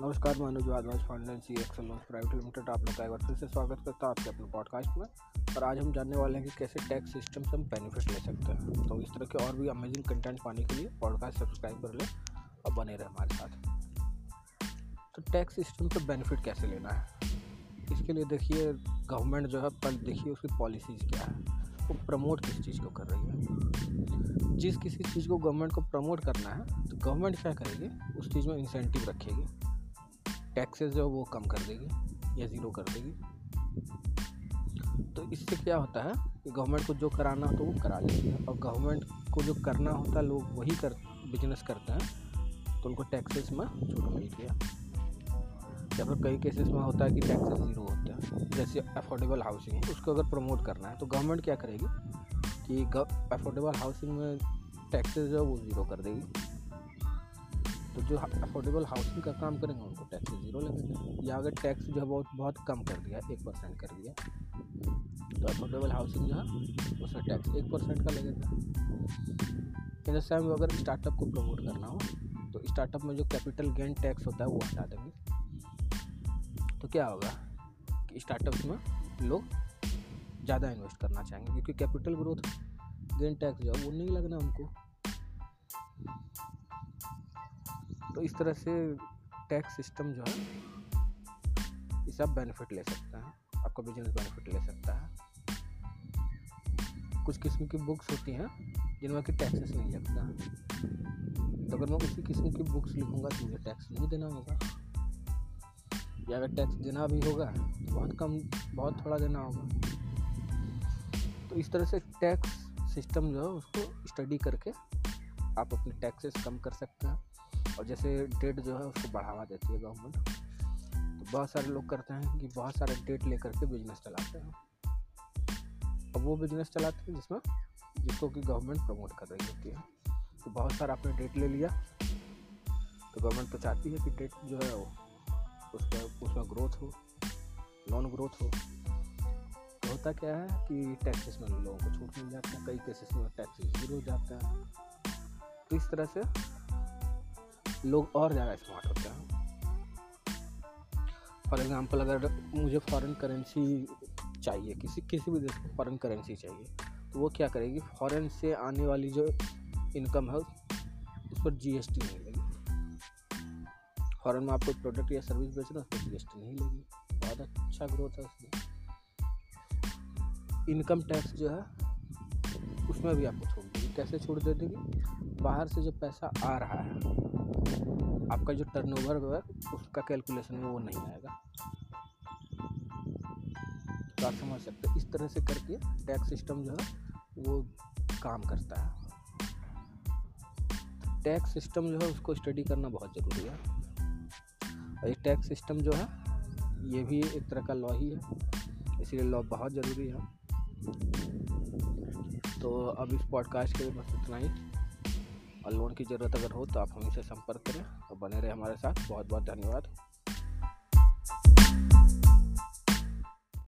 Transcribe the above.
नमस्कार Manoj वादवाज finance excel loan private limited आप लोग एक बार फिर से स्वागत करता हूँ आपके अपने पॉडकास्ट में। और आज हम जानने वाले हैं कि कैसे टैक्स सिस्टम से हम बेनिफिट ले सकते हैं। तो इस तरह के और भी अमेजिंग कंटेंट पाने के लिए पॉडकास्ट सब्सक्राइब कर लें और बने रहे हमारे साथ। तो टैक्स सिस्टम से बेनिफिट कैसे लेना है? इसके लिए देखिए गवर्नमेंट जो है, पर देखिए उसकी पॉलिसीज़ क्या है। वो प्रमोट किस चीज़ को कर रही है? जिस किसी चीज़ को गवर्नमेंट को प्रमोट करना है तो गवर्नमेंट क्या करेगी? उस चीज़ में इंसेंटिव रखेगी। टैक्सेस जो वो कम कर देगी या ज़ीरो कर देगी। तो इससे क्या होता है कि गवर्नमेंट को जो कराना हो तो वो करा लेती है। और गवर्नमेंट को जो करना होता है, लोग वही कर बिज़नेस करते हैं तो उनको टैक्सेस में छूट मिलती है। या फिर कई केसेस में होता है कि टैक्सेस ज़ीरो होते हैं। जैसे अफोर्डेबल हाउसिंग है उसको अगर प्रमोट करना है तो गवर्नमेंट क्या करेगी कि अफोर्डेबल हाउसिंग में टैक्सेस जो है वो ज़ीरो कर देगी। तो जो अफोर्डेबल हाउसिंग का काम करेंगे, उनको टैक्स ज़ीरो लगेगा या अगर टैक्स जो है बहुत बहुत कम कर दिया, एक परसेंट कर दिया तो अफोर्डेबल हाउसिंग जो है, उसमें टैक्स एक परसेंट का लगेगा। इन द सेम अगर स्टार्टअप को प्रमोट करना हो तो स्टार्टअप में जो कैपिटल गेन टैक्स होता है, वो हटा देंगे। तो क्या होगा कि स्टार्टअप्स में लोग ज़्यादा इन्वेस्ट करना चाहेंगे, क्योंकि कैपिटल ग्रोथ गेन टैक्स जो है, वो नहीं लगना उनको। तो इस तरह से टैक्स सिस्टम जो है, इसे आप बेनिफिट ले सकते हैं। आपका बिज़नेस बेनिफिट ले सकता है। कुछ किस्म की बुक्स होती हैं, जिनमें कि टैक्सेस नहीं लगता तो अगर मैं उसी किस्म की बुक्स लिखूँगा तो मुझे टैक्स नहीं देना होगा। या अगर टैक्स देना भी होगा तो बहुत कम, बहुत थोड़ा देना होगा। तो इस तरह से टैक्स सिस्टम जो है, उसको स्टडी करके आप अपने टैक्सेस कम कर सकते हैं। और जैसे डेट जो है उसको बढ़ावा देती है गवर्नमेंट तो बहुत सारे लोग करते हैं कि बहुत सारे डेट लेकर के बिज़नेस चलाते हैं। और वो बिज़नेस चलाते हैं जिसमें, जिसको कि गवर्नमेंट प्रमोट कर रही होती है। तो बहुत सारा आपने डेट ले लिया। तो गवर्नमेंट तो चाहती है कि डेट जो है वो, उसका उसमें ग्रोथ हो नॉन ग्रोथ हो। तो होता क्या है कि टैक्सेस में लोगों को छूट मिल जाता है, कई केसेस में टैक्सेस ज़ीरो हो जाता है। तो इस तरह से लोग और ज़्यादा स्मार्ट होते हैं। फॉर एग्ज़ाम्पल अगर मुझे फॉरेन करेंसी चाहिए, किसी किसी भी देश को फॉरेन करेंसी चाहिए तो वो क्या करेगी? फॉरेन से आने वाली जो इनकम है, उस पर जी एस टी नहीं लगी। फॉरेन में आप कोई प्रोडक्ट या सर्विस बेच रहे हो, उस पर जीएसटी नहीं लगी। बहुत अच्छा ग्रोथ है उसमें। इनकम टैक्स जो है, उसमें भी आपको छोड़ देगी। कैसे छूट दे देगी? बाहर से जो पैसा आ रहा है आपका जो टर्नओवर है उसका कैलकुलेशन में वो नहीं आएगा। तो आप समझ सकते इस तरह से करके टैक्स सिस्टम जो है, वो काम करता है। टैक्स सिस्टम जो है, उसको स्टडी करना बहुत ज़रूरी है। और ये टैक्स सिस्टम जो है, ये भी एक तरह का लॉ ही है, इसलिए लॉ बहुत ज़रूरी है। तो अब इस पॉडकास्ट के लिए बस इतना ही। और लोन की ज़रूरत अगर हो तो आप हमसे संपर्क करें और बने रहे हमारे साथ। बहुत बहुत धन्यवाद।